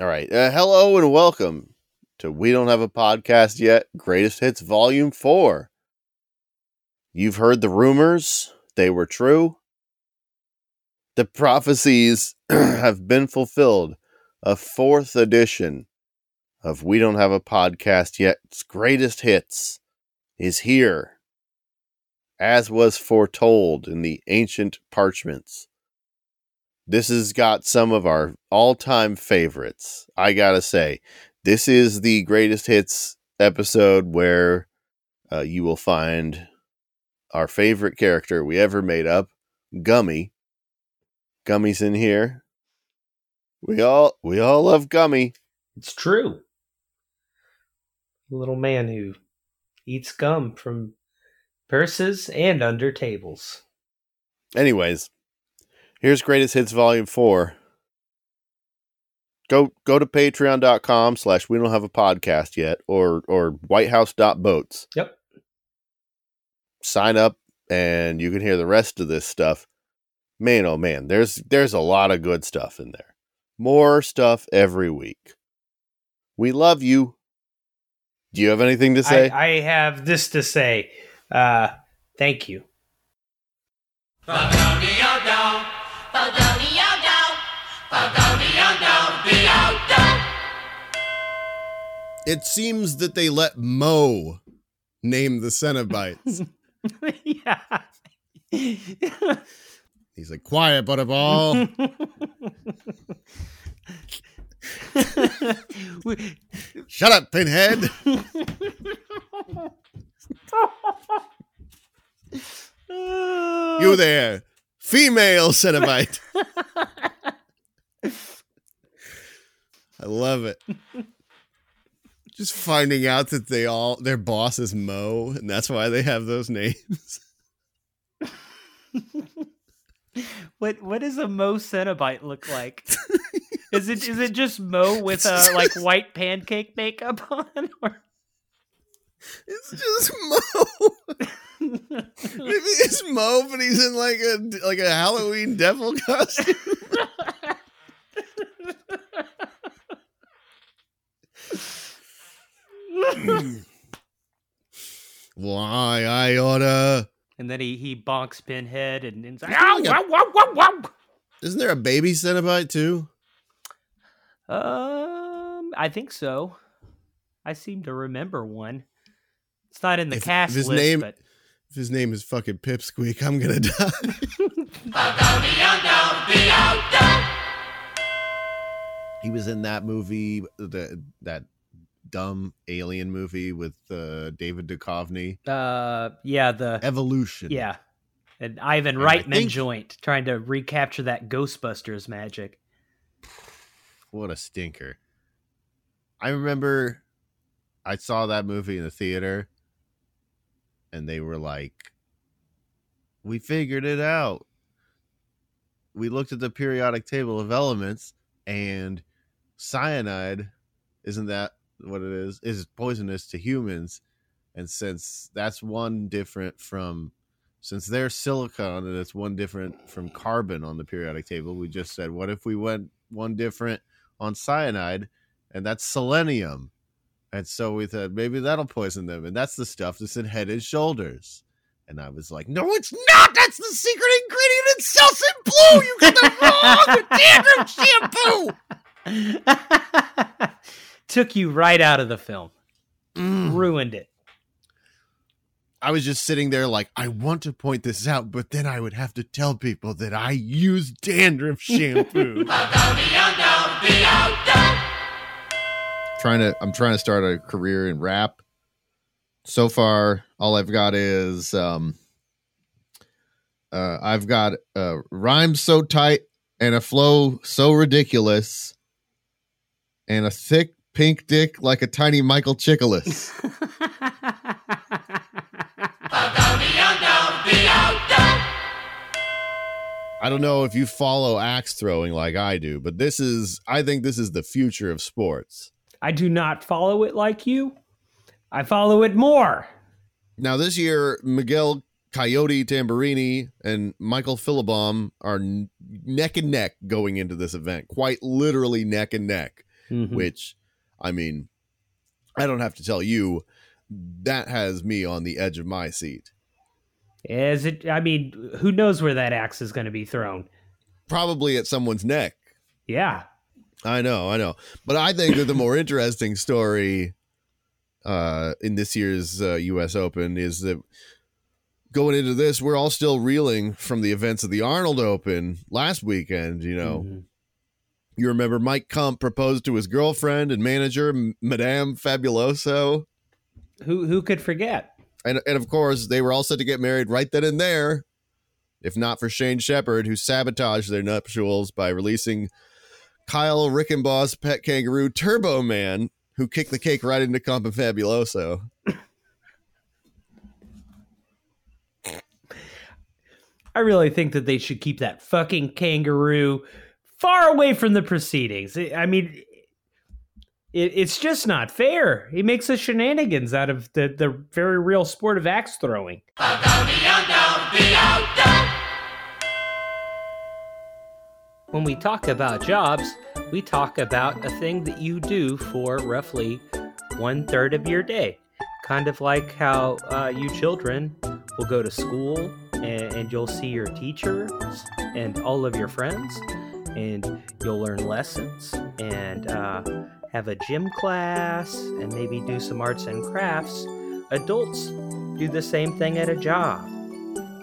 All right. Uh, hello and welcome to We Don't Have a Podcast Yet Greatest Hits Volume 4. You've heard the rumors, they were true. The prophecies have been fulfilled. A fourth edition of We Don't Have a Podcast Yet's Greatest Hits is here, as was foretold in the ancient parchments. This has got some of our all time favorites. I gotta say, this is the greatest hits episode where uh, you will find our favorite character we ever made up, Gummy. Gummy's in here. We all we all love Gummy. It's true. little man who eats gum from purses and under tables. Anyways, here's Greatest Hits Volume 4. Go go to patreon.com slash we don't have a podcast yet or or whitehouse.boats. Yep. Sign up and you can hear the rest of this stuff. Man, oh man, there's there's a lot of good stuff in there. More stuff every week. We love you. Do you have anything to say? I, I have this to say. Uh, thank you. It seems that they let Mo name the Cenobites. yeah. He's like, quiet, butterball. We- Shut up, Pinhead. You there, female Cenobite. I love it. Just finding out that they all their boss is Mo, and that's why they have those names. what what does a Mo Cenobite look like? is it is it just Mo with a like white pancake makeup on? Or It's just Mo. Maybe it's Mo, but he's in like a like a Halloween devil costume. Why I oughta and then he he bonks Pinhead and, and he's like, It's "Ow, like a- wow, wow, wow, Isn't there a baby Cenobite too? Um, I think so. I seem to remember one. It's not in the If- cast if his list, name- but If his name is fucking Pipsqueak, I'm gonna die. He was in that movie, the that dumb alien movie with uh, David Duchovny, uh, yeah, the Evolution. yeah, and Ivan And Reitman think- joint trying to recapture that Ghostbusters magic. what a stinker. I remember I saw that movie in the theater and they were like, We figured it out. We looked at the periodic table of elements and cyanide, isn't that what it is? Is poisonous to humans. And since that's one different from since they're silicon and it's one different from carbon on the periodic table, we just said, what if we went one different on cyanide, and that's selenium. And so we thought maybe that'll poison them, and that's the stuff that's in Head and Shoulders. And I was like, no, it's not. That's the secret ingredient in Selsun Blue. You got the wrong dandruff shampoo. Took you right out of the film. Mm. Ruined it. I was just sitting there like, I want to point this out, but then I would have to tell people that I use dandruff shampoo. trying to I'm trying to start a career in rap. So far, all I've got is um uh I've got a rhyme so tight and a flow so ridiculous and a thick pink dick like a tiny Michael Chiklis. I don't know if you follow axe throwing like I do, but this is I think this is the future of sports. I do not follow it like you. I follow it more. Now this year, Miguel Coyote Tamburini and Michael Philibom are neck and neck going into this event, quite literally neck and neck. Mhm. which I mean, I don't have to tell you that has me on the edge of my seat. Is it? I mean, who knows where that axe is going to be thrown? Probably at someone's neck. Yeah. I know, I know. But I think that the more interesting story uh, in this year's uh, U.S. Open is that going into this, we're all still reeling from the events of the Arnold Open last weekend. You know, Mhm. You remember Mike Kump proposed to his girlfriend and manager, Madame Fabuloso. Who who could forget? And, and of course, they were all set to get married right then and there, if not for Shane Shepard, who sabotaged their nuptials by releasing Kyle Rickenboss pet kangaroo Turbo Man, who kicked the cake right into Comp and Fabuloso. I really think that they should keep that fucking kangaroo far away from the proceedings. I mean, it, it's just not fair. He makes a shenanigans out of the, the very real sport of axe throwing. When we talk about jobs, we talk about a thing that you do for roughly one third of your day. Kind of like how uh, you children will go to school and, and you'll see your teachers and all of your friends, and you'll learn lessons and uh, have a gym class and maybe do some arts and crafts. Adults do the same thing at a job.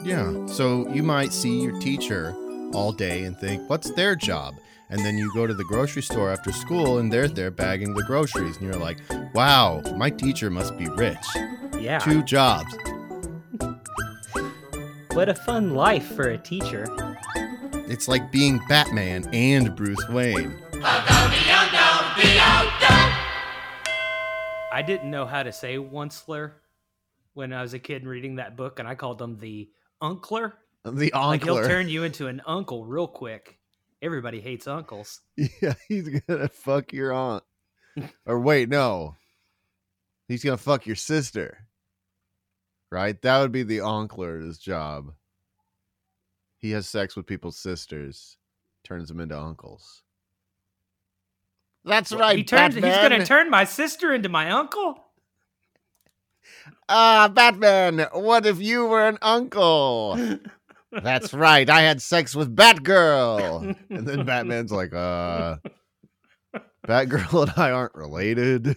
Yeah. So you might see your teacher all day and think, what's their job? And then you go to the grocery store after school and they're there bagging the groceries. And you're like, wow, my teacher must be rich. Yeah. Two jobs. What a fun life for a teacher. It's like being Batman and Bruce Wayne. I didn't know how to say onceler when I was a kid reading that book, and I called him the uncler. The Like he'll turn you into an uncle real quick. Everybody hates uncles. yeah, he's gonna fuck your aunt. or wait, no. He's gonna fuck your sister. Right? That would be the onkler's job. He has sex with people's sisters, turns them into uncles. That's right. he turns. He's gonna turn my sister into my uncle. Ah, Batman, what if you were an uncle? That's right. I had sex with Batgirl. And then Batman's like, uh Batgirl and I aren't related.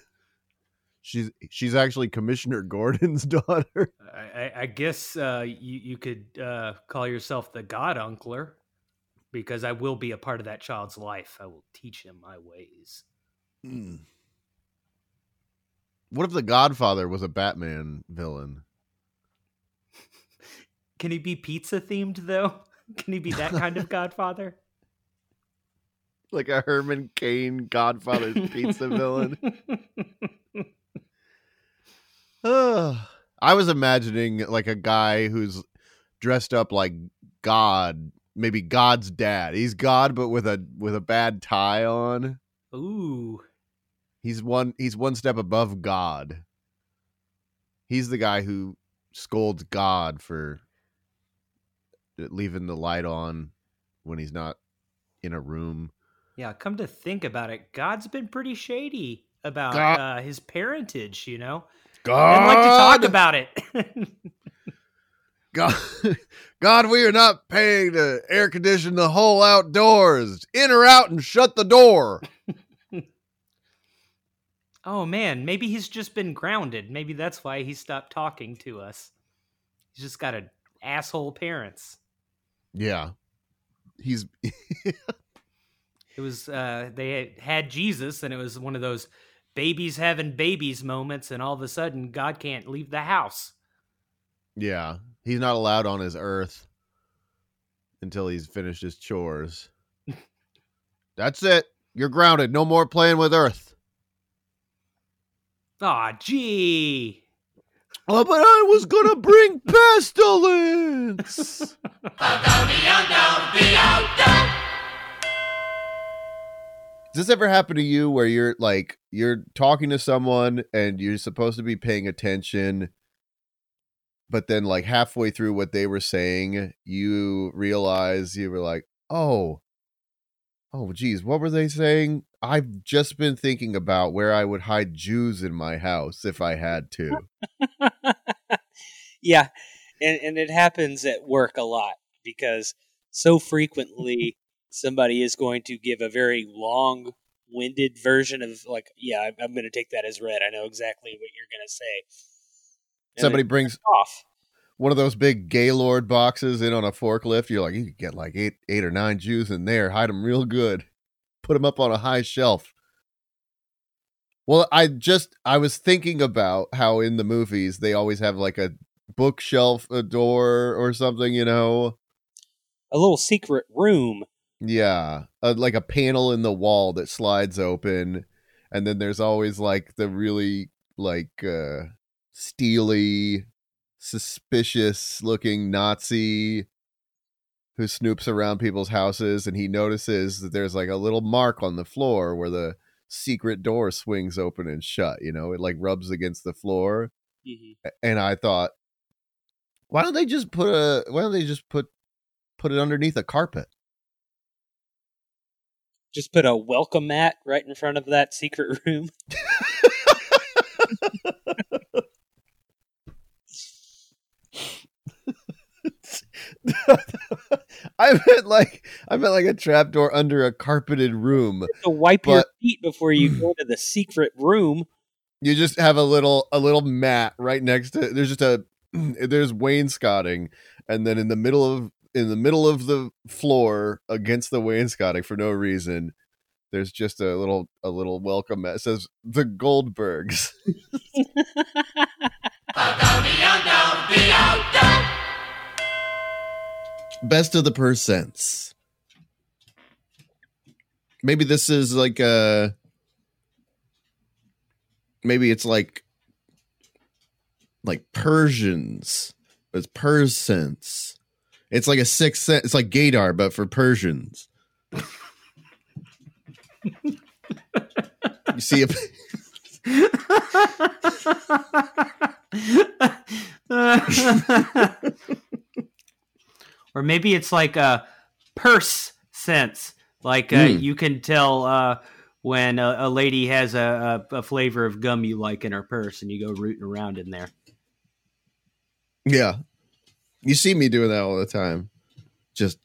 She's she's actually Commissioner Gordon's daughter. I, I, guess uh, you you could uh, call yourself the God Uncler, because I will be a part of that child's life. I will teach him my ways. Hmm. What if the Godfather was a Batman villain? Can he be pizza themed though? Can he be that kind of Godfather? Like a Herman Cain Godfather's pizza villain? I was imagining like a guy who's dressed up like God, maybe God's dad. He's God, but with a with a bad tie on. Ooh, He's one. He's one step above God. He's the guy who scolds God for leaving the light on when he's not in a room. yeah. Come to think about it, God's been pretty shady about uh, his parentage. You know, God, I'd like to talk about it. God, God, we are not paying to air condition the whole outdoors. In or out and shut the door. oh man, maybe he's just been grounded. Maybe that's why he stopped talking to us. He's just got a asshole parents. Yeah, he's It was uh they had Jesus and it was one of those babies having babies moments and all of a sudden God can't leave the house. yeah he's not allowed on his earth until he's finished his chores. That's it. You're grounded. No more playing with Earth. Aw, gee. Oh, but I was gonna bring pestilence. Does this ever happen to you where you're like you're talking to someone and you're supposed to be paying attention, but then like halfway through what they were saying, you realize you were like, oh, oh, geez, what were they saying? I've just been thinking about where I would hide Jews in my house if I had to. yeah, and and it happens at work a lot because so frequently somebody is going to give a very long winded version of like yeah i'm, I'm going to take that as read i know exactly what you're going to say. And somebody brings off. one of those big gaylord boxes in on a forklift. You're like you could get like eight eight or nine jews in there hide them real good put them up on a high shelf. Well i just i was thinking about how in the movies they always have like a bookshelf a door or something you know? A little secret room yeah, uh, like a panel in the wall that slides open, and then there's always like the really like uh steely, suspicious looking Nazi who snoops around people's houses, and he notices that there's like a little mark on the floor where the secret door swings open and shut. You know, it like rubs against the floor, mm-hmm. and I thought, why don't they just put a? Why don't they just put put it underneath a carpet? Just put a welcome mat right in front of that secret room. I meant like I meant like a trapdoor under a carpeted room. to wipe your feet before you go to the secret room. You just have a little a little mat right next to there's just a there's wainscoting and then in the middle of in the middle of the floor against the wainscoting for no reason. There's just a little a little welcome that says the Goldbergs. Best of the percents. Maybe this is like a maybe it's like like Persians. It's percents. It's like a six cent. It's like Gaydar, but for Persians. you see a. or maybe it's like a purse sense. Like uh, mm. you can tell uh, when a, a, lady has a, a, a flavor of gum you like in her purse, and you go rooting around in there. Yeah, you see me doing that all the time. Just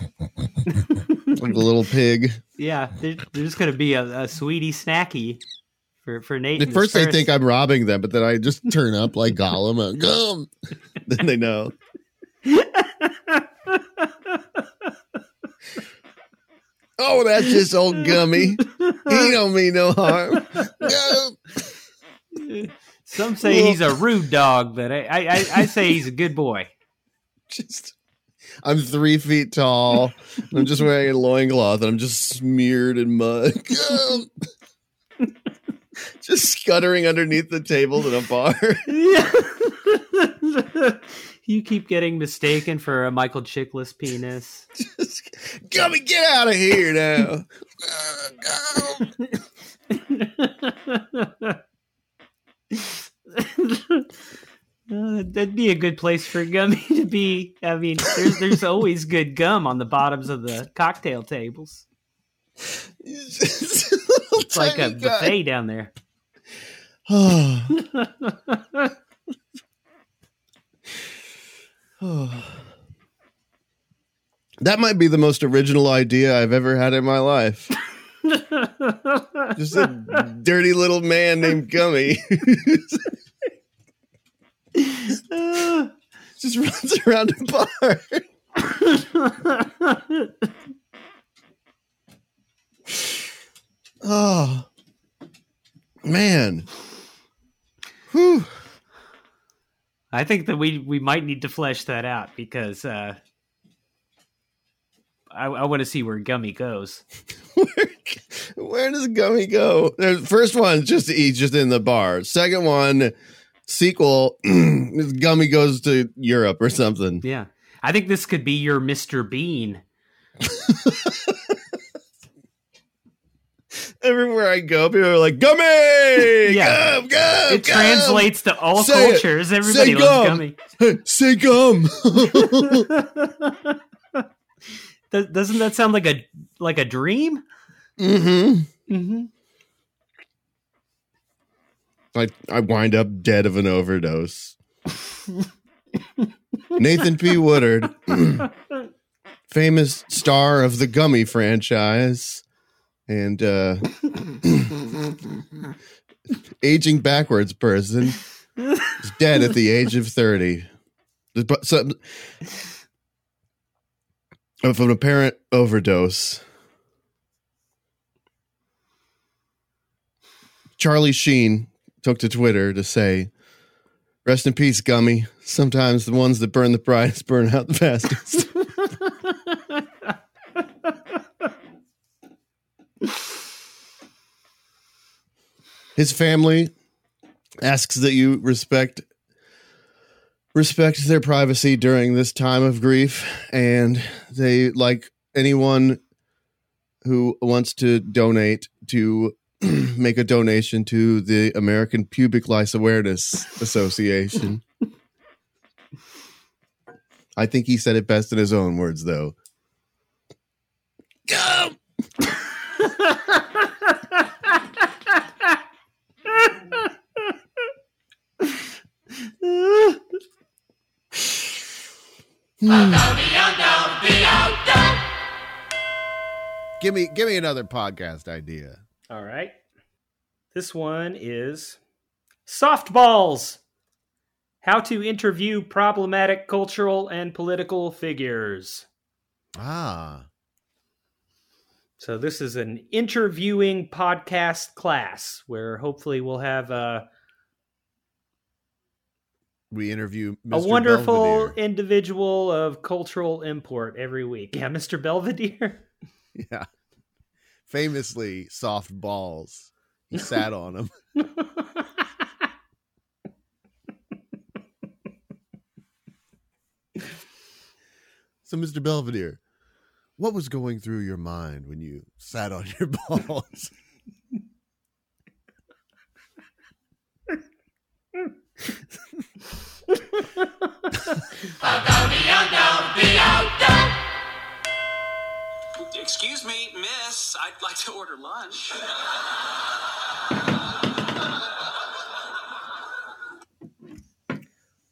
like a little pig. Yeah, there's just gonna be a, a sweetie snacky for for Nate. At first, they think I'm robbing them, but then I just turn up like Gollum. Gum. then they know. oh, that's just old Gummy. He don't mean no harm. Some say he's a rude dog, but I, I, I say he's a good boy. Just I'm three feet tall. I'm just wearing a loincloth and I'm just smeared in mud. just scuttering underneath the table in a bar. you keep getting mistaken for a Michael Chiklis penis. Just, come and get out of here now. Uh, that'd be a good place for Gummy to be. I mean, there's there's always good gum on the bottoms of the cocktail tables. it's like a guy. buffet down there. that might be the most original idea I've ever had in my life. Just a dirty little man named Gummy. Just runs around a bar. oh man. Whew. I think that we we might need to flesh that out because uh, I, I want to see where Gummy goes. where, where, does Gummy go? The first one just he's just in the bar. Second one sequel, Gummy goes to Europe or something. Yeah. I think this could be your Mr. Bean. Everywhere I go, people are like, Gummy! yeah. Gum, gum, it gum. translates to all say cultures. It. Everybody say loves gum. Gummy. Hey, say gum. Doesn't that sound like a like a dream? Mm-hmm. Mm-hmm. I I wind up dead of an overdose. Nathan P. Woodard, famous star of the Gummy franchise, and uh, aging backwards person, is dead at the age of thirty. But some- Of an apparent overdose. Charlie Sheen took to Twitter to say, Rest in peace, Gummy. Sometimes the ones that burn the brightest burn out the fastest. His family asks that you respect respect their privacy during this time of grief and they like anyone who wants to donate to make a donation to the American Pubic Lice Awareness Association. I think he said it best in his own words, though. Give me, give me another podcast idea. All right. This one is softballs. How to interview problematic cultural and political figures. Ah, So this is an interviewing podcast class where hopefully we'll have a, we interview a wonderful Belvedere. individual of cultural import every week. Yeah, Mr. Belvedere. Yeah. Famously soft balls. He sat on them. So, Mr. Belvedere, what was going through your mind when you sat on your balls? Excuse me, miss. I'd like to order lunch.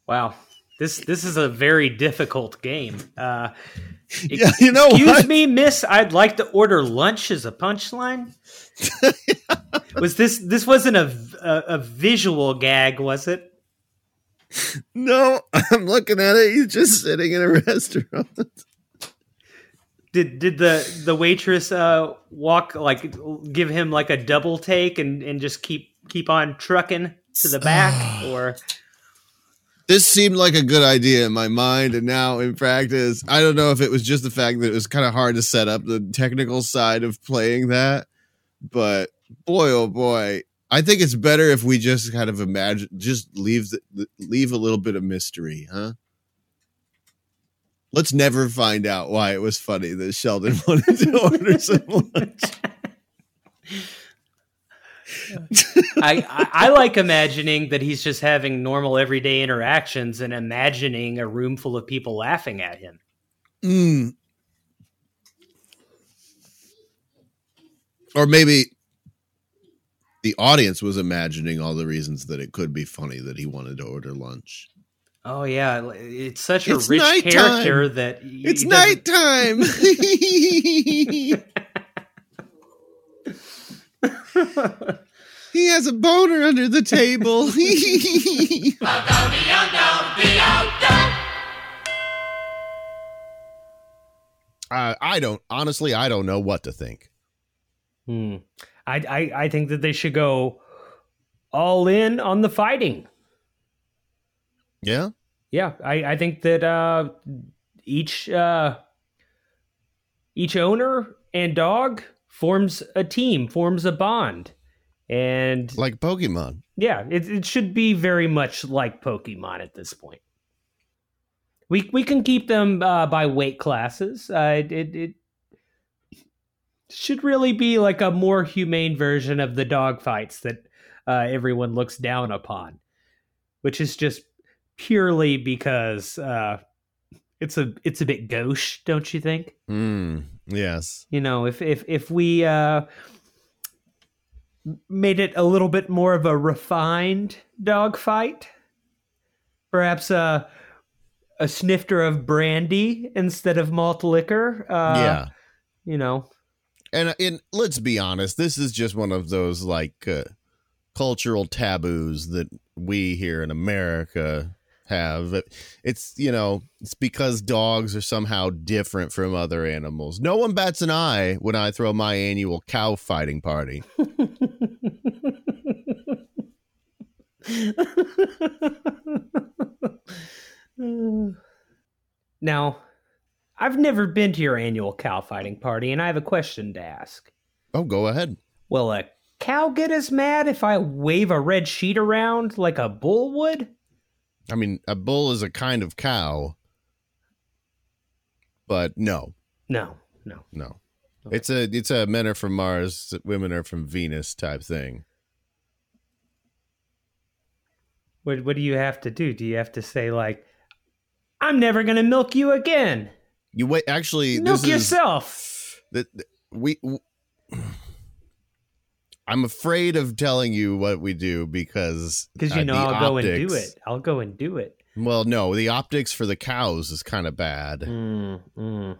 wow. This this is a very difficult game. Uh, yeah, you know Excuse what? me, miss. I'd like to order lunch as a punchline. was this this wasn't a, a a visual gag, was it? No, I'm looking at it. He's just sitting in a restaurant. Did did the the waitress uh walk like give him like a double take and and just keep keep on trucking to the back or This seemed like a good idea in my mind, and now in practice, I don't know if it was just the fact that it was kind of hard to set up the technical side of playing that, but boy, oh boy, I think it's better if we just kind of imagine, just leave the, leave a little bit of mystery, huh? Let's never find out why it was funny that Sheldon wanted to order some lunch. I, I I like imagining that he's just having normal everyday interactions and imagining a room full of people laughing at him. Mm. Or maybe the audience was imagining all the reasons that it could be funny that he wanted to order lunch. Oh yeah, it's such a It's rich nighttime. character that It's nighttime. he has a boner under the table. uh, I don't honestly. I don't know what to think. Hmm. I, I I think that they should go all in on the fighting. Yeah. Yeah, I, I think that uh, each uh, each owner and dog forms a team, forms a bond, and Like Pokemon. yeah, it, it should be very much like Pokemon at this point. We we can keep them uh, by weight classes. Uh, it, it it should really be like a more humane version of the dog fights that uh, everyone looks down upon, which is just purely because uh, it's a it's a bit gauche, don't you think? Mm, yes. You know, if if if we uh, made it a little bit more of a refined dog fight. Perhaps a a snifter of brandy instead of malt liquor. Uh, yeah. you know. And and let's be honest, this is just one of those like uh, cultural taboos that we here in America have. It's you know, it's because dogs are somehow different from other animals. No one bats an eye when I throw my annual cow fighting party. now, I've never been to your annual cow fighting party, and I have a question to ask. Oh, go ahead. Will a cow get as mad if I wave a red sheet around like a bull would? I mean, a bull is a kind of cow, but no, No, no. no. Okay. It's a it's a men are from Mars, women are from Venus type thing. What what do you have to do? Do you have to say like, "I'm never gonna milk you again"? You wait. Actually, Milk this is yourself. that we. w- I'm afraid of telling you what we do because Because you uh, know I'll go and do optics- it. I'll go and do it. Well, no, the optics for the cows is kind of bad. Mm, mm.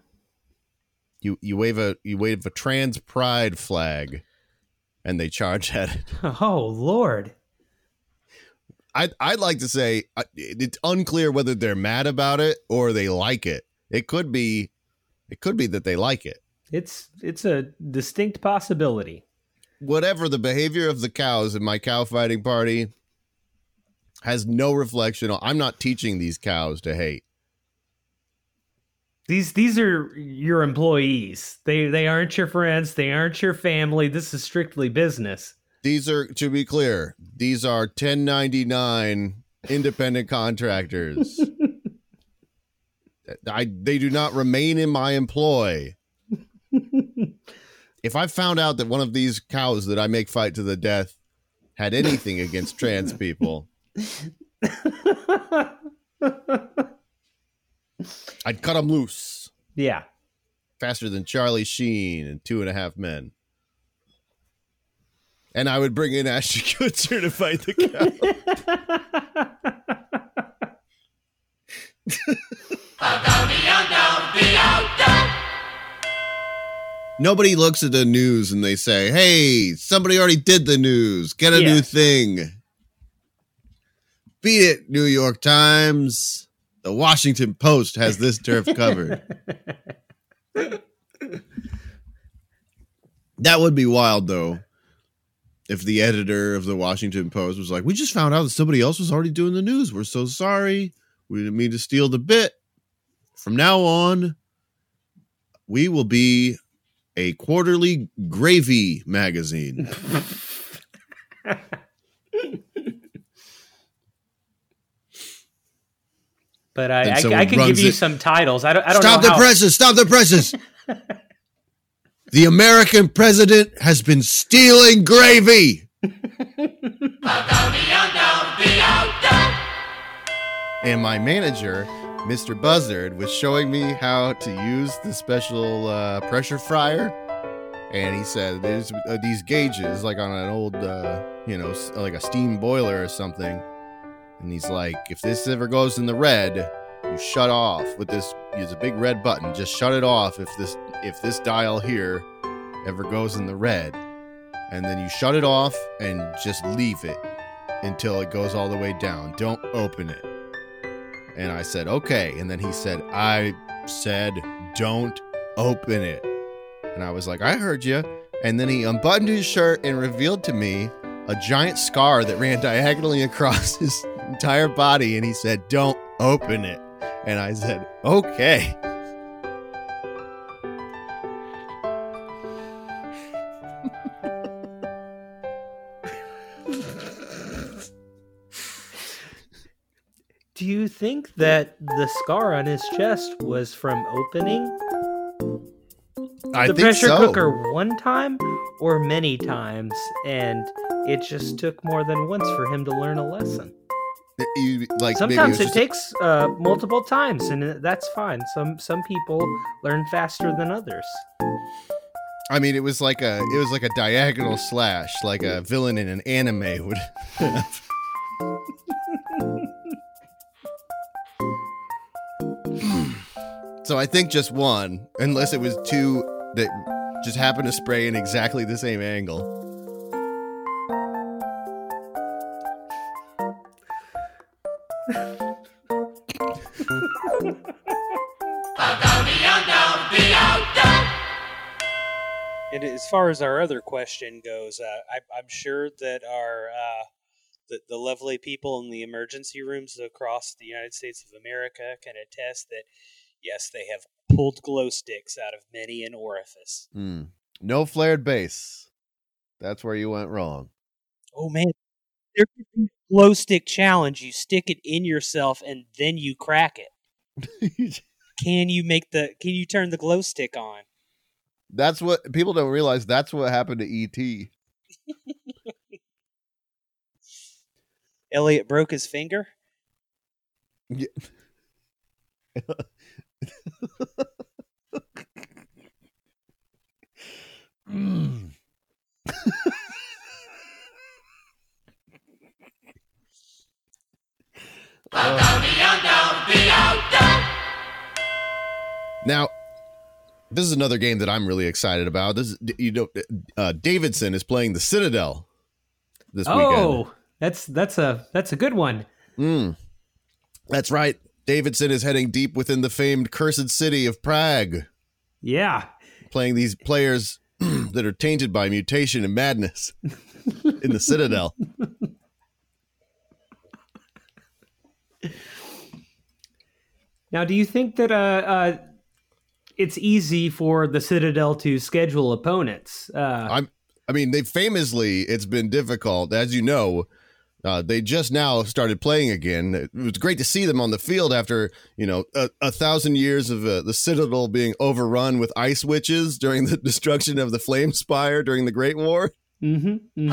You you wave a you wave a trans pride flag, and they charge at it. Oh Lord. I I'd like to say uh, it's unclear whether they're mad about it or they like it. It could be, it could be that they like it. It's it's a distinct possibility. Whatever the behavior of the cows in my cow fighting party has no reflection on. I'm not teaching these cows to hate. These these are your employees. They they aren't your friends. They aren't your family. This is strictly business. These are, to be clear, these are 1099 independent contractors. I they do not remain in my employ. If I found out that one of these cows that I make fight to the death had anything against trans people, I'd cut them loose yeah. faster than Charlie Sheen and Two and a Half Men. And I would bring in Ashton Kutcher to fight the cow. Nobody looks at the news and they say, "Hey, somebody already did the news. Get a new thing." Beat it, New York Times. The Washington Post has this turf covered. That would be wild, though, if the editor of the Washington Post was like, "We just found out that somebody else was already doing the news. We're so sorry. We didn't mean to steal the bit. From now on, we will be a quarterly gravy magazine." But I, I, I can give runs you it- some titles. I don't. I don't Stop know the how. presses! Stop the presses! the American president has been stealing gravy. and my manager, Mr. Buzzard, was showing me how to use the special uh, pressure fryer. And he said there's uh, these gauges, like on an old, uh, you know, like a steam boiler or something. And he's like, if this ever goes in the red, you shut off with this. There's a big red button. Just shut it off if this if this dial here ever goes in the red, and then you shut it off and just leave it until it goes all the way down. Don't open it. And I said, okay. And then he said, I said, don't open it. And I was like, I heard you. And then he unbuttoned his shirt and revealed to me a giant scar that ran diagonally across his entire body. And he said, don't open it. And I said, okay. Do you think that the scar on his chest was from opening I the pressure so. cooker one time or many times, and it just took more than once for him to learn a lesson? You- like Sometimes it just- takes uh, multiple times, and that's fine. Some some people learn faster than others. I mean, it was like a it was like a diagonal slash, like a villain in an anime would. so I think just one, unless it was two that just happened to spray in exactly the same angle. And as far as our other question goes, uh, I, I'm sure that our uh, the, the lovely people in the emergency rooms across the United States of America can attest that yes, they have pulled glow sticks out of many an orifice. Hmm. No flared base. That's where you went wrong. Oh man, there could be glow stick challenge. You stick it in yourself and then you crack it. Can you make the? Can you turn the glow stick on? that's what people don't realize. That's what happened to ET. Elliot broke his finger. Yeah. Mm. Now, this is another game that I'm really excited about. This is, you know, uh, Davidson is playing the Citadel this weekend. Oh, that's that's a that's a good one. Mm. That's right. Davidson is heading deep within the famed cursed city of Prague, Yeah. playing these players that are tainted by mutation and madness in the Citadel. Now, do you think that uh, uh, it's easy for the Citadel to schedule opponents? Uh, I'm. I mean, they famously it's been difficult, as you know. Uh, they just now started playing again. It was great to see them on the field after you know a, a thousand years of uh, the Citadel being overrun with ice witches during the destruction of the Flame Spire during the Great War. mhm, mhm.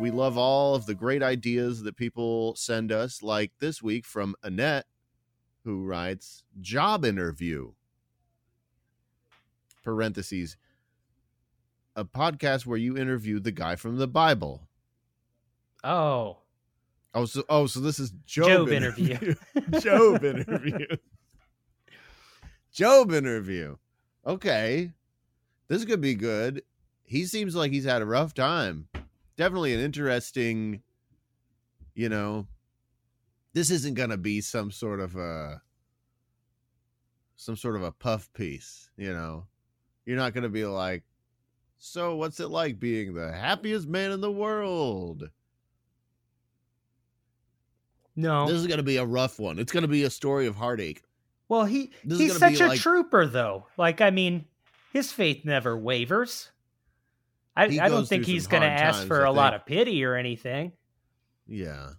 We love all of the great ideas that people send us, like this week from Annette, who writes job interview. Parentheses. A podcast where you interview the guy from the Bible. Oh, Oh, so oh, so this is Job, Job interview. Job interview. Job interview. Okay. This could be good. He seems like he's had a rough time. Definitely an interesting, you know, this isn't going to be some sort of a some sort of a puff piece, you know. You're not going to be like, "So, what's it like being the happiest man in the world?" no. This is going to be a rough one. It's going to be a story of heartache. well, he this he's such a like- trooper, though. Like, I mean, his faith never wavers. I, I don't think he's going to ask times, for I a lot of pity or anything. Yeah.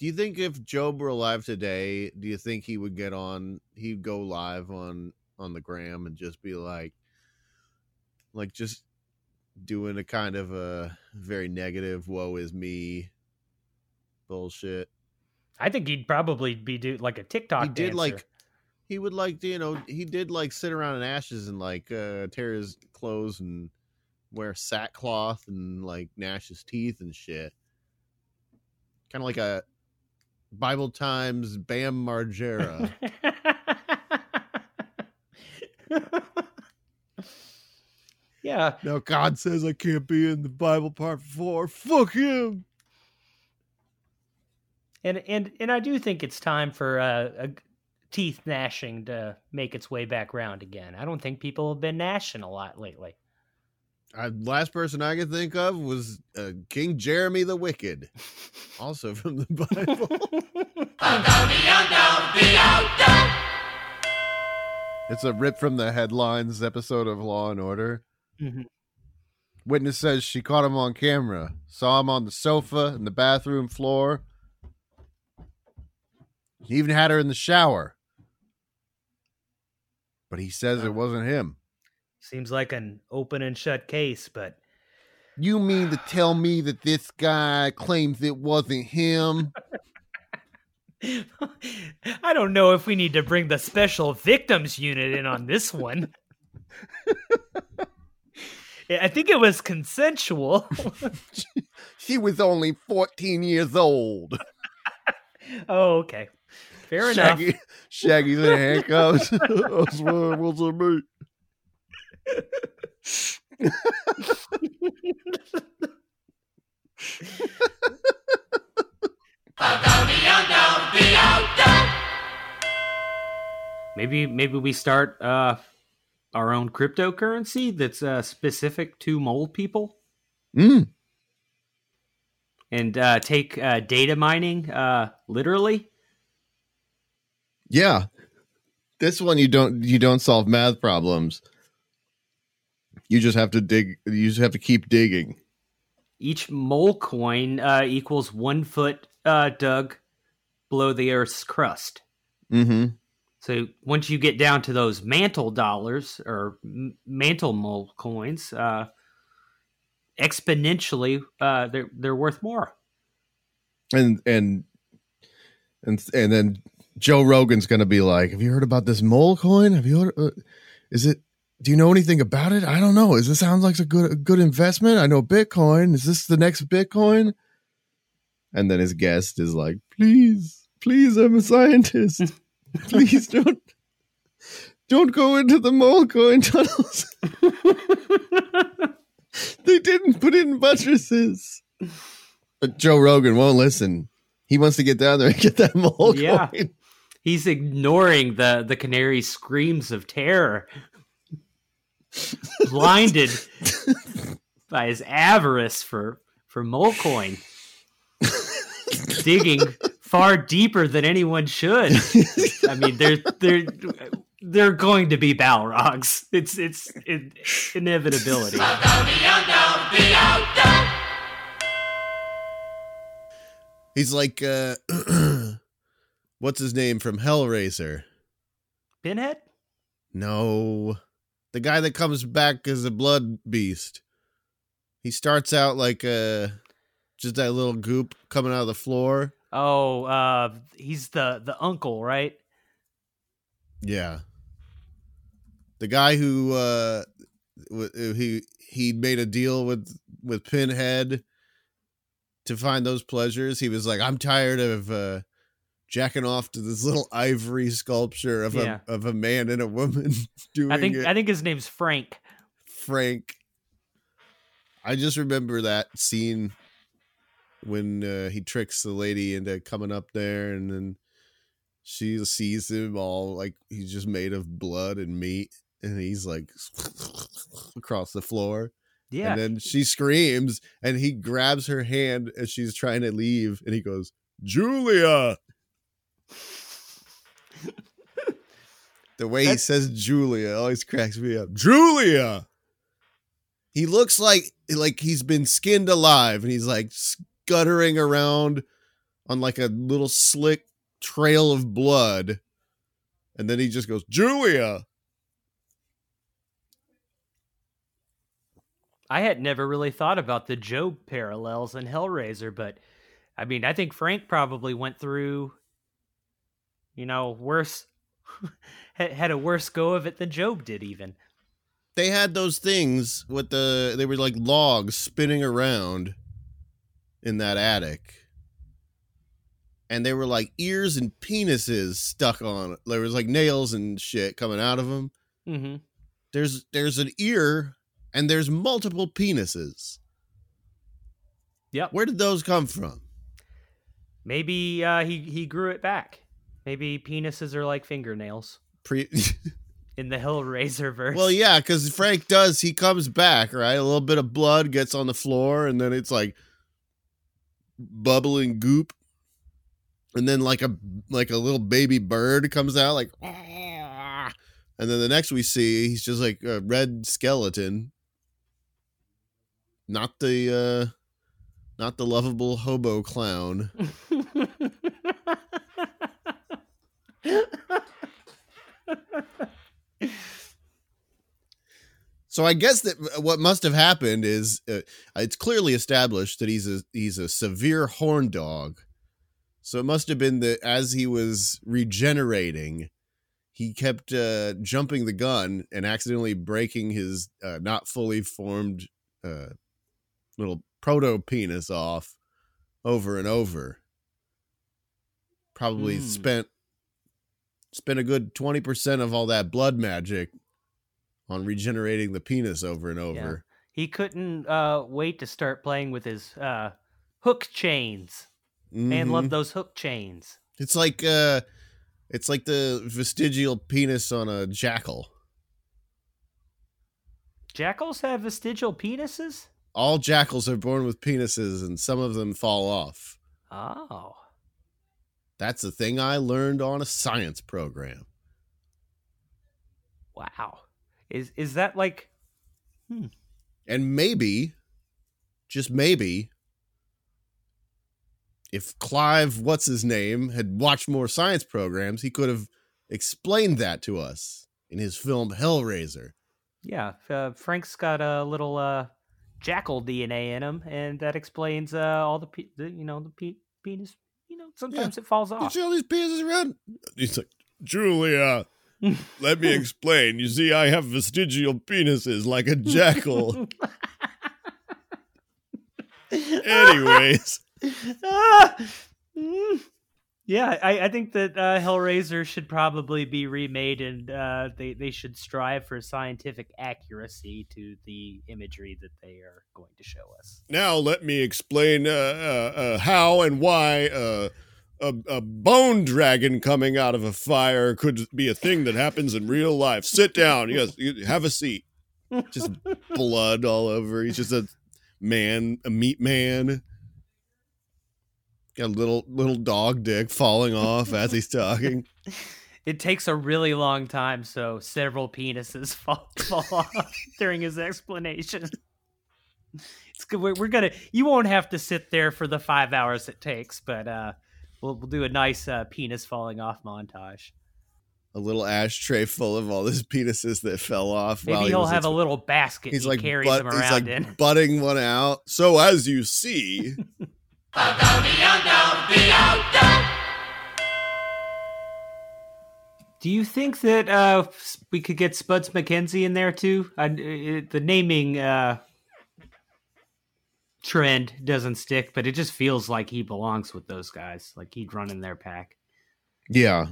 Do you think if Job were alive today, do you think he would get on he'd go live on on the gram and just be like like just doing a kind of a very negative woe is me bullshit. I think he'd probably be do like a TikTok. he did dancer. like he would like you know he did like sit around in ashes and like uh tear his clothes and wear sackcloth and like gnash his teeth and shit kind of like a bible times bam margera yeah, now god says i can't be in the bible part four. Fuck him. And and and I do think it's time for uh, a teeth gnashing to make its way back round again. I don't think people have been gnashing a lot lately. I, last person i could think of was uh, king jeremy the wicked also from the bible. It's a rip from the headlines episode of law and order Mhm. Witness says she caught him on camera, saw him on the sofa and the bathroom floor. He even had her in the shower. But he says it wasn't him. Seems like an open and shut case, but You mean to tell me that this guy claims it wasn't him? I don't know if we need to bring the special victims unit in on this one. Yeah, I think it was consensual. She was only 14 years old. oh, okay. Fair enough. Shaggy, Shaggy's in handcuffs. I swear it wasn't me. Maybe maybe we start uh our own cryptocurrency that's uh, specific to mole people Mm. and uh, take uh, data mining uh, literally. Yeah. This one you don't you don't solve math problems. You just have to dig you just have to keep digging. Each mole coin uh, equals one foot uh, dug below the Earth's crust. Mm-hmm. So once you get down to those mantle dollars or mantle mole coins, uh, exponentially uh, they're they're worth more. And and and and then Joe Rogan's gonna be like, "Have you heard about this mole coin? Have you heard? Uh, is it? Do you know anything about it? I don't know. Is this sounds like a good a good investment? I know Bitcoin. Is this the next Bitcoin?" And then his guest is like, "Please, please, I'm a scientist. Please don't." Don't go into the mole coin tunnels. they didn't put in buttresses. But Joe Rogan won't listen. He wants to get down there and get that mole Yeah. coin. He's ignoring the the canary's screams of terror, blinded by his avarice for for mole coin, digging far deeper than anyone should. I mean, they're they're they're going to be Balrogs. It's it's it, inevitability. He's like, uh, what's his name from Hellraiser? Pinhead. No, the guy that comes back as a blood beast. He starts out like uh just that little goop coming out of the floor. Oh, uh, he's the the uncle, right? Yeah. The guy who uh w- he he made a deal with with Pinhead to find those pleasures. He was like, "I'm tired of uh jacking off to this little ivory sculpture of Yeah. a of a man and a woman doing I think it." I think his name's Frank. Frank. I just remember that scene when uh, he tricks the lady into coming up there, and then she sees him all like he's just made of blood and meat, and he's like across the floor. Yeah, And then she screams, and he grabs her hand as she's trying to leave, and he goes, "Julia." the way he says Julia always cracks me up. Julia. He looks like like he's been skinned alive, and he's like scuttering around on like a little slick trail of blood, and then he just goes, "Julia." I had never really thought about the Job parallels in Hellraiser, but I mean, I think Frank probably went through, you know, worse, had had a worse go of it than Job did, even. they had those things with the they were like logs spinning around in that attic and they were like ears and penises stuck on it there was like nails and shit coming out of them Mm-hmm. there's there's an ear and there's multiple penises Yep. where did those come from Maybe uh, he he grew it back. Maybe penises are like fingernails Pre- in the Hill Hellraiser verse. well yeah because frank does he comes back right a little bit of blood gets on the floor and then it's like bubbling goop. And then like a like a little baby bird comes out like and then the next we see he's just like a red skeleton. Not the uh not the lovable hobo clown so i guess that what must have happened is uh, it's clearly established that he's a he's a severe horn dog So it must have been that as he was regenerating, he kept uh, jumping the gun and accidentally breaking his uh, not fully formed uh, little proto penis off over and over. Probably Hmm. spent spent a good twenty percent of all that blood magic on regenerating the penis over and over. He couldn't uh, wait to start playing with his uh, hook chains. Man Mhm. loved those hook chains. It's like uh it's like the vestigial penis on a jackal. Jackals have vestigial penises? All jackals are born with penises and some of them fall off. Oh. That's the thing I learned on a science program. Wow. Is is that like Hmm. And maybe just maybe if Clive what's his name had watched more science programs, he could have explained that to us in his film Hellraiser. yeah, uh, Frank's got a little uh jackal DNA in him and that explains uh all the, pe- the you know the pe- penis, you know, sometimes it falls You off. see all these penises around? He's like, Julia, let me explain. You see, I have vestigial penises like a jackal. Anyways. Yeah, I, I think that uh, Hellraiser should probably be remade, and uh, they they should strive for scientific accuracy to the imagery that they are going to show us. now let me explain uh, uh, uh, how and why uh, a, a bone dragon coming out of a fire could be a thing that happens in real life. Sit down. Yes, have a seat. Just blood all over. He's just a man, a meat man. Got a little little dog dick falling off as he's talking. It takes a really long time, so several penises fall, fall off during his explanation. It's good. We're, we're gonna. You won't have to sit there for the five hours it takes, but uh, we'll we'll do a nice uh, penis falling off montage. A little ashtray full of all these penises that fell off. Maybe he he'll was have a little basket He's he like carries butt- them he's around like in. butting one out. So as you see, Do you think that uh, we could get Spuds MacKenzie in there too? I, uh, the naming uh, trend doesn't stick, but it just feels like he belongs with those guys. Like he'd run in their pack. Yeah.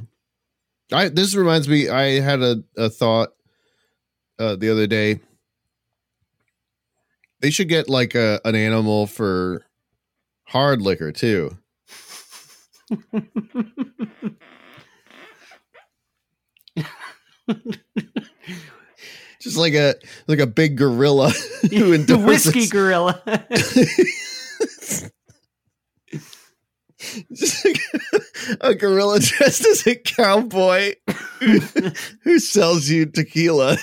I this reminds me I had a, a thought uh the other day. They should get like a an animal for hard liquor too. Just like a like a big gorilla who the whiskey gorilla. Just like a gorilla dressed as a cowboy who, who sells you tequila.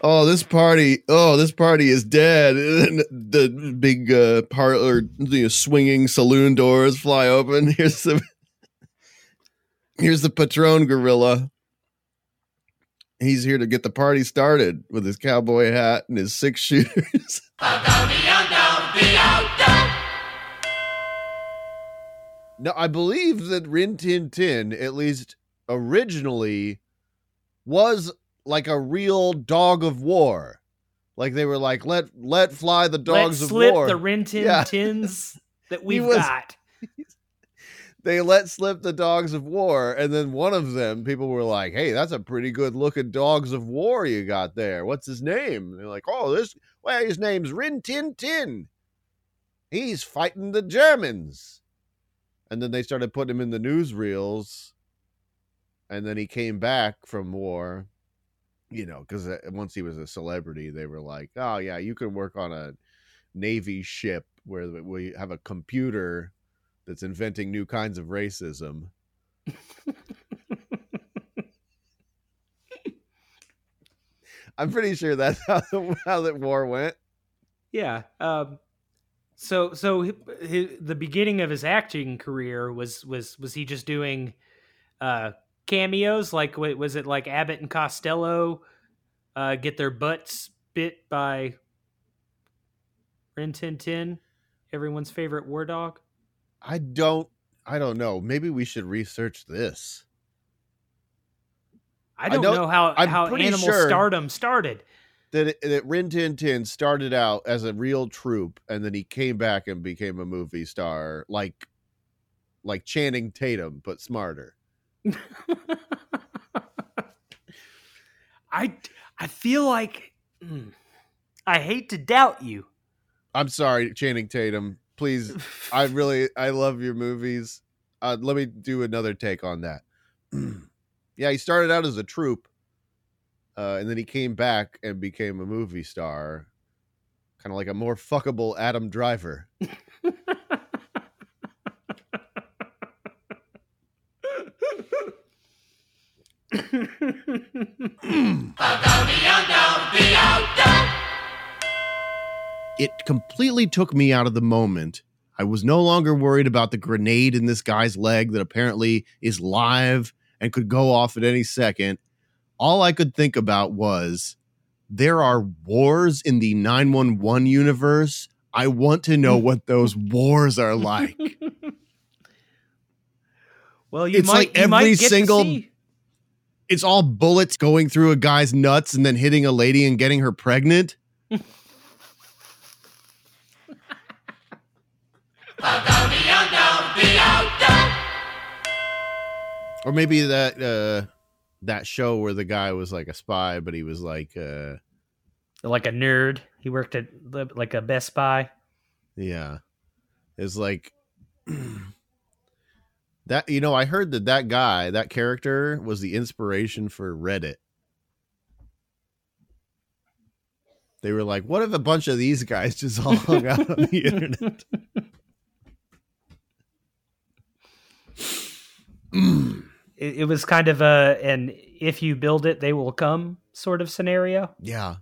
oh, this party! Oh, this party is dead. And the big uh, parlor, you know, swinging saloon doors fly open. Here's the here's the patron gorilla. He's here to get the party started with his cowboy hat and his six shooters. No, I believe that Rin Tin Tin, at least originally, was like a real dog of war. Like they were like, let let fly the dogs Let's of slip war. the Rintin Yeah. tins that we've was- got. they let slip the dogs of war, and then one of them, people were like, "Hey, that's a pretty good looking dogs of war you got there. What's his name?" And they're like, "Oh, this well, his name's Rin Tin Tin. He's fighting the Germans." And then they started putting him in the newsreels, and then he came back from war. You know, because uh, once he was a celebrity, they were like, "Oh yeah, you can work on a navy ship where we have a computer." That's inventing new kinds of racism. I'm pretty sure that's how the, how that war went. Yeah. Um, so so the beginning of his acting career was was was he just doing uh, cameos? Like was it like Abbott and Costello uh, get their butts bit by Rin Tin Tin, everyone's favorite war dog? I don't. I don't know. Maybe we should research this. I don't don't- know how I'm how animal sure- stardom started. That it, that Rin Tin Tin started out as a real troupe, and then he came back and became a movie star, like like Channing Tatum, but smarter. I I feel like mm, I hate to doubt you. I'm sorry, Channing Tatum. Please, I really I love your movies. Uh, let me do another take on that. yeah, he started out as a troupe, uh, and then he came back and became a movie star, kind of like a more fuckable Adam Driver. It completely took me out of the moment. I was no longer worried about the grenade in this guy's leg that apparently is live and could go off at any second. All I could think about was there are wars in the 911 universe. I want to know what those wars are like. well, you It's might like you might every single- It's all bullets going through a guy's nuts and then hitting a lady and getting her pregnant. Or maybe that uh that show where the guy was like a spy, but he was like uh like a nerd. He worked at like a Best Buy. yeah. It's like that you know, I heard that that guy, that character was the inspiration for Reddit. They were like, what if a bunch of these guys just all hung out on the internet? It, it was kind of a an if you build it, they will come sort of scenario. Yeah.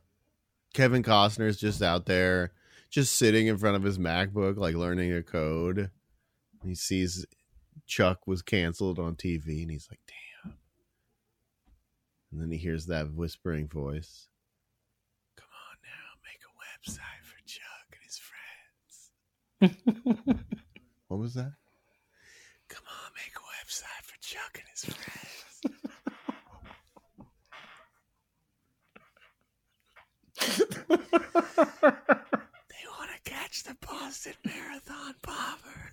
Kevin Costner is just out there, just sitting in front of his MacBook, like learning a code. He sees Chuck was canceled on TV and he's like, damn. And then he hears that whispering voice. Come on now, make a website for Chuck and his friends. what was that? Come on, make a website for They want to catch the Boston Marathon bomber.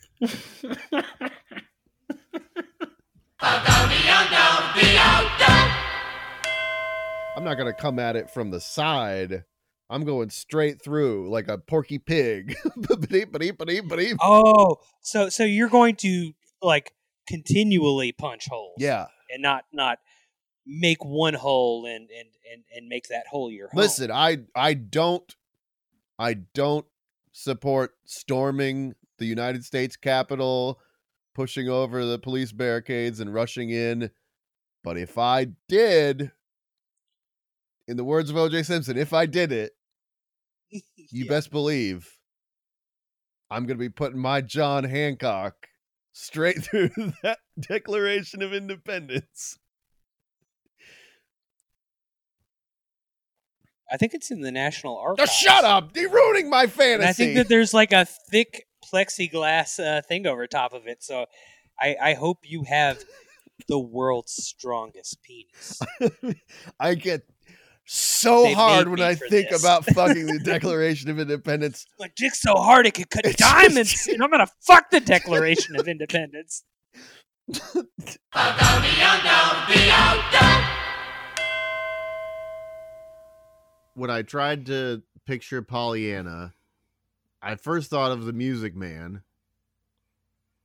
I'm not gonna come at it from the side. I'm going straight through like a porky pig. Oh, so so you're going to like continually punch holes, yeah. and not not make one hole and and and, and make that hole your home. Listen, I I don't I don't support storming the United States Capitol, pushing over the police barricades and rushing in. But if I did, in the words of OJ Simpson, if I did it, you Yeah. best believe I'm going to be putting my John Hancock straight through that Declaration of Independence. I think it's in the National Oh, Archives. shut up! You're ruining my fantasy. And I think that there's like a thick plexiglass uh, thing over top of it. So I, I hope you have the world's strongest penis. I get so They hard when I think this. about fucking the Declaration of Independence. My dick's so hard it could cut It's diamonds, just- and I'm gonna fuck the Declaration of Independence. When I tried to picture Pollyanna, I first thought of the Music Man,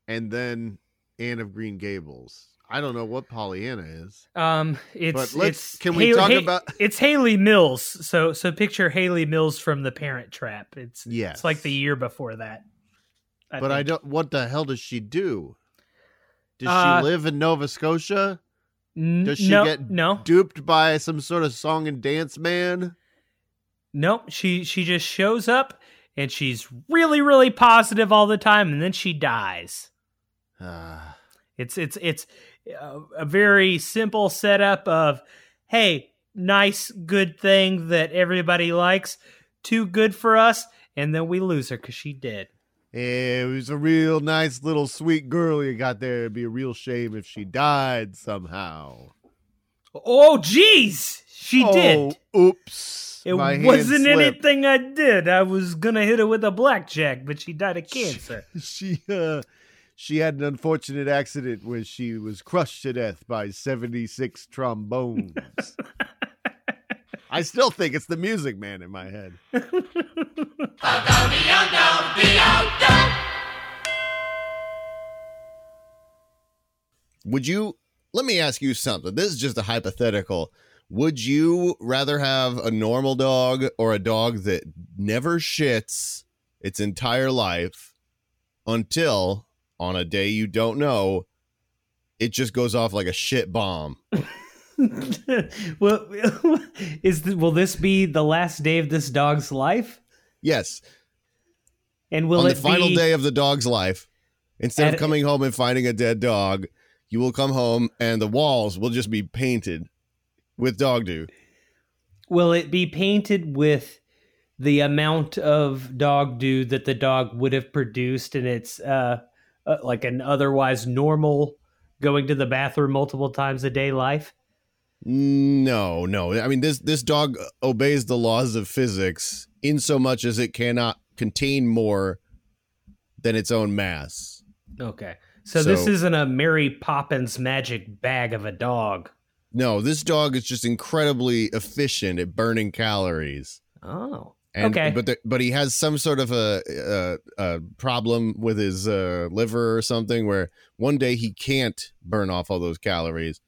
and then Anne of Green Gables. I don't know what Pollyanna is. Um, it's But let's- it's can we Hayley- talk about- it's Hayley Mills. So so picture Hayley Mills from The Parent Trap. It's Yes, it's like the year before that. but I don't. What the hell does she do? Does Uh, she live in Nova Scotia? Does she no, get no Duped by some sort of song and dance man? no? She she just shows up and she's really really positive all the time, and then she dies. Ah. It's it's it's a, a very simple setup of hey, nice good thing that everybody likes, too good for us, and then we lose her because she dead. It was a real nice little sweet girl you got there. It'd be a real shame if she died somehow. Oh, jeez, she oh, did. Oops. It wasn't anything I did. I was gonna hit her with a blackjack, but she died of cancer. She uh she had an unfortunate accident where she was crushed to death by 76 trombones. I still think it's the music man in my head. Would you let me ask you something? This is just a hypothetical. Would you rather have a normal dog or a dog that never shits its entire life until on a day you don't know it just goes off like a shit bomb? well, is th- will this be the last day of this dog's life? Yes, And will on the final day of the dog's life, instead of coming home and finding a dead dog, you will come home and the walls will just be painted with dog do. Will it be painted with the amount of dog dew that the dog would have produced in its uh, uh like an otherwise normal going to the bathroom multiple times a day life? No, no. I mean this this dog obeys the laws of physics in so much as it cannot contain more than its own mass. Okay. So, this isn't a Mary Poppins magic bag of a dog. No, this dog is just incredibly efficient at burning calories. Oh. And, Okay. But the, but he has some sort of a, a, a problem with his uh, liver or something where one day he can't burn off all those calories,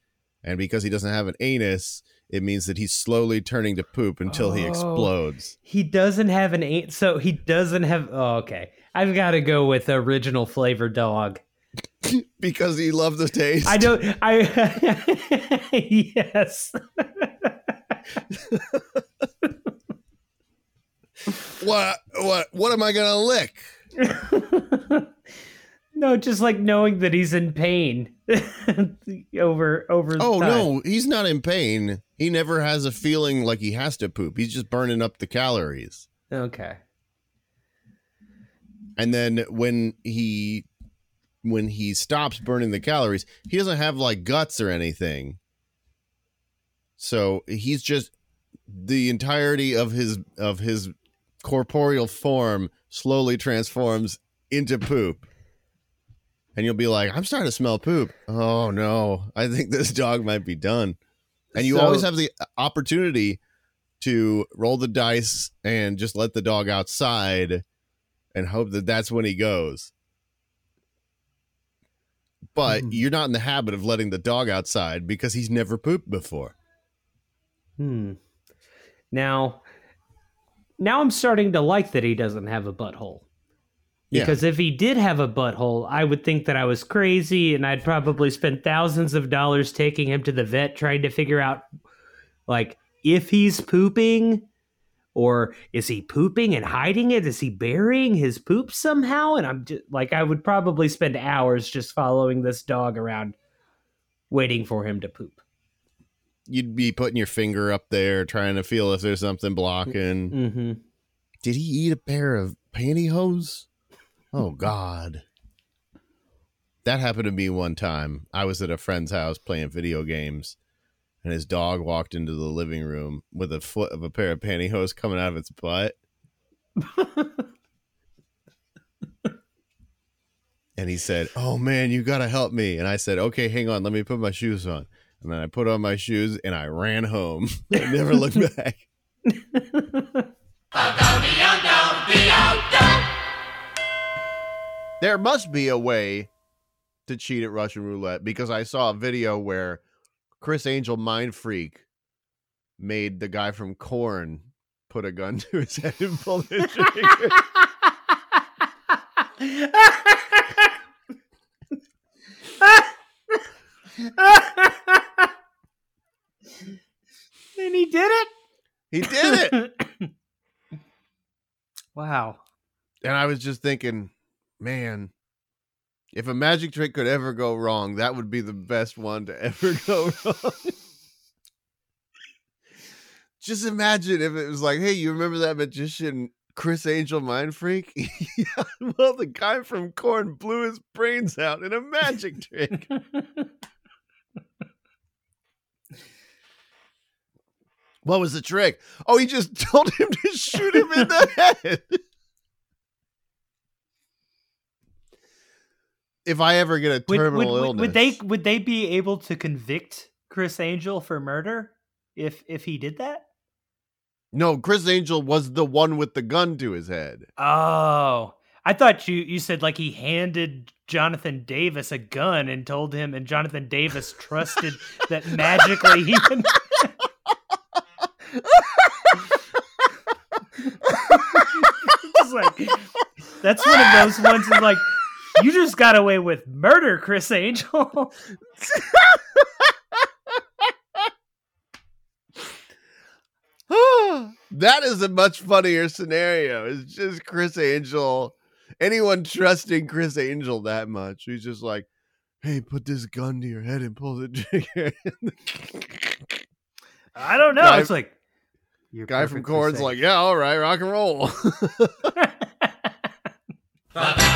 and because he doesn't have an anus, it means that he's slowly turning to poop until he Oh. explodes. He doesn't have an anus, so he doesn't have. Oh, okay. I've got to go with original flavor dog. Because he loved the taste. I don't. I yes. What what what am I gonna lick? no, just like knowing that he's in pain over over. Oh time. no, he's not in pain. He never has a feeling like he has to poop. He's just burning up the calories. Okay. and then when he when he stops burning the calories he doesn't have like guts or anything so he's just the entirety of his of his corporeal form slowly transforms into poop and you'll be like i'm starting to smell poop oh no i think this dog might be done and you So- always have the opportunity to roll the dice and just let the dog outside and hope that that's when he goes. But Hmm. you're not in the habit of letting the dog outside because he's never pooped before. Hmm. Now, now I'm starting to like that he doesn't have a butthole. Yeah. Because if he did have a butthole, I would think that I was crazy and I'd probably spend thousands of dollars taking him to the vet trying to figure out like if he's pooping or is he pooping and hiding it? Is he burying his poop somehow? And I'm just like I would probably spend hours just following this dog around waiting for him to poop. You'd be putting your finger up there trying to feel if there's something blocking. Mhm. Did he eat a pair of pantyhose? Oh God. That happened to me one time. I was at a friend's house playing video games, and his dog walked into the living room with a foot of a pair of pantyhose coming out of its butt. and he said, "Oh man, you gotta help me." And I said, "Okay, hang on, let me put my shoes on." And then I put on my shoes and I ran home. I never looked back. There must be a way to cheat at Russian roulette because I saw a video where Criss Angel Mind Freak made the guy from Korn put a gun to his head and pull the trigger. and he did it. he did it. wow. And I was just thinking, man, if a magic trick could ever go wrong, that would be the best one to ever go wrong. just imagine if it was like, hey, you remember that magician Criss Angel mind freak? yeah, well, the guy from Korn blew his brains out in a magic trick. What was the trick? Oh, he just told him to shoot him in the head. if I ever get a would, terminal would, illness, would they would they be able to convict Criss Angel for murder if if he did that? No, Criss Angel was the one with the gun to his head. Oh, I thought you you said like he handed Jonathan Davis a gun and told him, and Jonathan Davis trusted that magically he can. It's like that's one of those ones is like you just got away with murder, Criss Angel. that is a much funnier scenario. It's just Criss Angel. Anyone trusting Criss Angel that much? He's just like, hey, put this gun to your head and pull the trigger. I don't know. Guy- it's like you're Guy from Korn's like, yeah, all right, rock and roll. Winchester